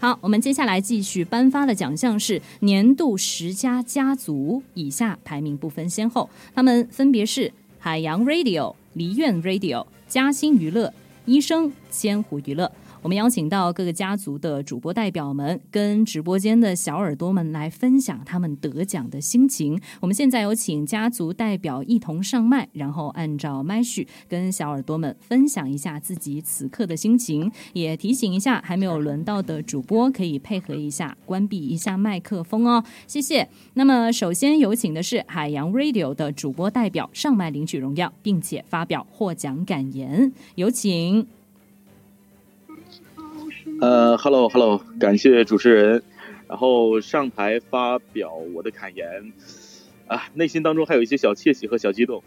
好，我们接下来继续颁发的奖项是年度十佳家族，以下排名不分先后，他们分别是海洋 Radio、梨苑 Radio、嘉兴娱乐、医生、千湖娱乐。我们邀请到各个家族的主播代表们，跟直播间的小耳朵们来分享他们得奖的心情。我们现在有请家族代表一同上麦，然后按照麦序跟小耳朵们分享一下自己此刻的心情。也提醒一下，还没有轮到的主播可以配合一下，关闭一下麦克风哦，谢谢。那么，首先有请的是海洋 Radio 的主播代表上麦领取荣耀，并且发表获奖感言，有请。呃，Hello Hello，感谢主持人，然后上台发表我的感言，啊，内心当中还有一些小窃喜和小激动。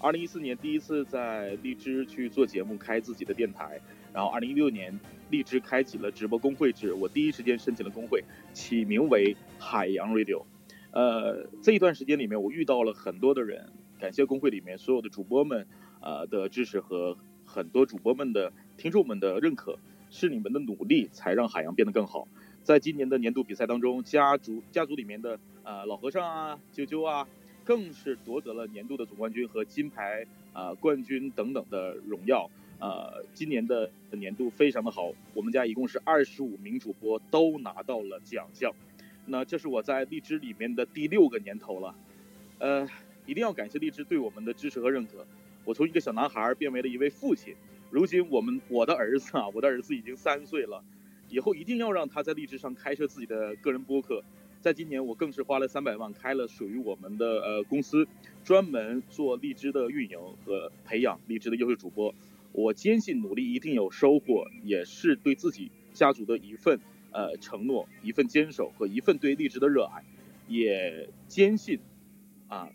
二零一四年第一次在荔枝去做节目，开自己的电台，然后二零一六年荔枝开启了直播工会制，我第一时间申请了工会，起名为海洋 Radio。呃，这一段时间里面，我遇到了很多的人，感谢工会里面所有的主播们，呃的支持和很多主播们的听众们的认可。是你们的努力才让海洋变得更好。在今年的年度比赛当中，家族家族里面的呃老和尚啊、啾啾啊，更是夺得了年度的总冠军和金牌啊冠军等等的荣耀。呃，今年的年度非常的好，我们家一共是二十五名主播都拿到了奖项。那这是我在荔枝里面的第六个年头了。呃，一定要感谢荔枝对我们的支持和认可。我从一个小男孩变为了一位父亲。如今我们我的儿子啊，我的儿子已经三岁了，以后一定要让他在荔枝上开设自己的个人播客。在今年，我更是花了三百万开了属于我们的呃公司，专门做荔枝的运营和培养荔枝的优秀主播。我坚信努力一定有收获，也是对自己家族的一份呃承诺，一份坚守和一份对荔枝的热爱。也坚信啊，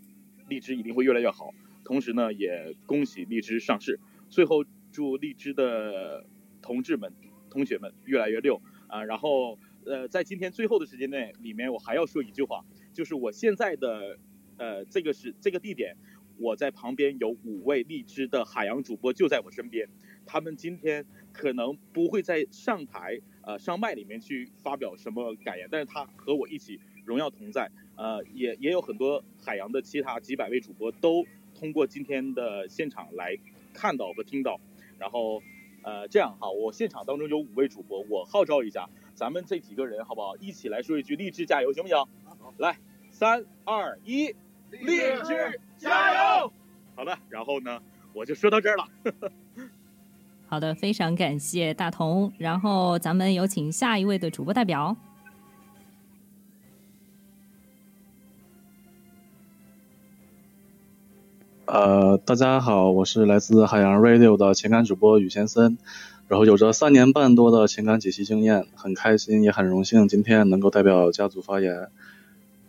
荔枝一定会越来越好。同时呢，也恭喜荔枝上市。最后。祝荔枝的同志们、同学们越来越溜啊！然后，呃，在今天最后的时间内，里面我还要说一句话，就是我现在的，呃，这个是这个地点，我在旁边有五位荔枝的海洋主播就在我身边，他们今天可能不会在上台呃上麦里面去发表什么感言，但是他和我一起荣耀同在，呃，也也有很多海洋的其他几百位主播都通过今天的现场来看到和听到。然后，呃，这样哈，我现场当中有五位主播，我号召一下，咱们这几个人好不好？一起来说一句“励志加油”，行不行？好，来，三二一，励志加油！好的，然后呢，我就说到这儿了。好的，非常感谢大同。然后咱们有请下一位的主播代表。呃，大家好，我是来自海洋 Radio 的情感主播宇先森，然后有着三年半多的情感解析经验，很开心也很荣幸今天能够代表家族发言。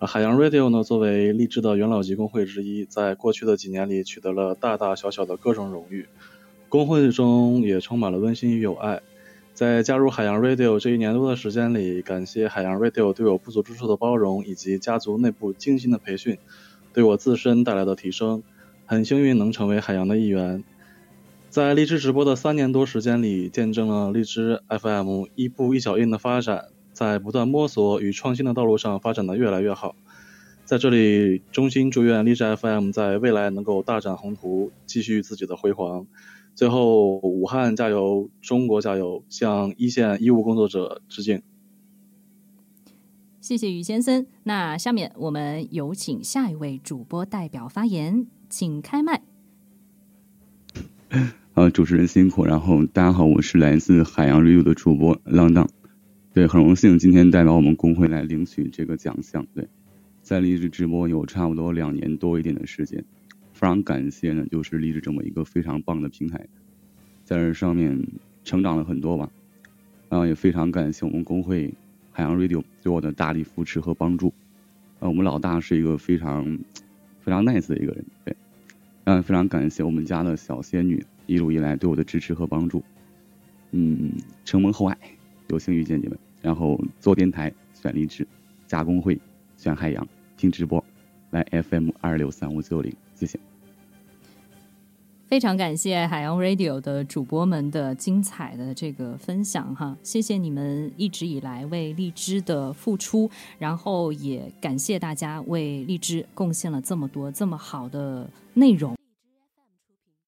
海洋 Radio 呢，作为励志的元老级工会之一，在过去的几年里取得了大大小小的各种荣誉，工会中也充满了温馨与友爱。在加入海洋 Radio 这一年多的时间里，感谢海洋 Radio 对我不足之处的包容，以及家族内部精心的培训，对我自身带来的提升。很幸运能成为海洋的一员，在荔枝直播的三年多时间里，见证了荔枝 FM 一步一脚印的发展，在不断摸索与创新的道路上发展的越来越好。在这里，衷心祝愿荔枝 FM 在未来能够大展宏图，继续自己的辉煌。最后，武汉加油，中国加油，向一线医务工作者致敬。谢谢于先生。那下面我们有请下一位主播代表发言。请开麦。啊，主持人辛苦。然后大家好，我是来自海洋 Radio 的主播浪荡。对，很荣幸今天代表我们工会来领取这个奖项。对，在励志直播有差不多两年多一点的时间，非常感谢呢，就是励志这么一个非常棒的平台，在这上面成长了很多吧。然后也非常感谢我们工会海洋 Radio 对我的大力扶持和帮助。呃，我们老大是一个非常。非常 nice 的一个人，对，嗯，非常感谢我们家的小仙女一路以来对我的支持和帮助，嗯，承蒙厚爱，有幸遇见你们，然后做电台选励志，加工会选海洋，听直播来 FM 二六三五九零，谢谢。非常感谢海洋 Radio 的主播们的精彩的这个分享哈，谢谢你们一直以来为荔枝的付出，然后也感谢大家为荔枝贡献了这么多这么好的内容。